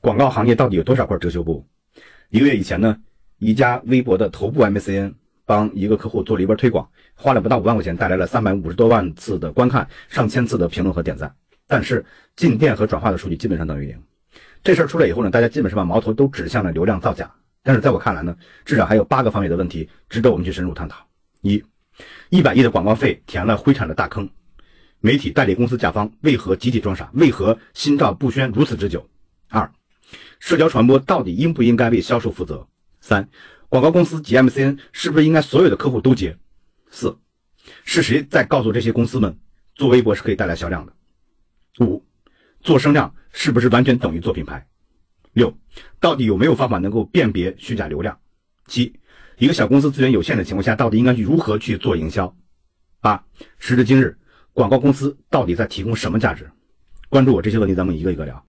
广告行业到底有多少块遮羞布？一个月以前呢，一家微博的头部 MCN 帮一个客户做了一波推广，花了不到五万块钱，带来了三百五十多万次的观看，上千次的评论和点赞。但是进店和转化的数据基本上等于零。这事儿出来以后呢，大家基本上把矛头都指向了流量造假。但是在我看来呢，至少还有八个方面的问题值得我们去深入探讨。一，一百亿的广告费填了灰产的大坑，媒体代理公司甲方为何集体装傻？为何心照不宣如此之久？二，社交传播到底应不应该为销售负责？三，广告公司及 MCN 是不是应该所有的客户都接？四，是谁在告诉这些公司们做微博是可以带来销量的？五，做声量是不是完全等于做品牌？六，到底有没有方法能够辨别虚假流量？七，一个小公司资源有限的情况下，到底应该如何去做营销？八，时至今日，广告公司到底在提供什么价值？关注我这些问题，咱们一个一个聊。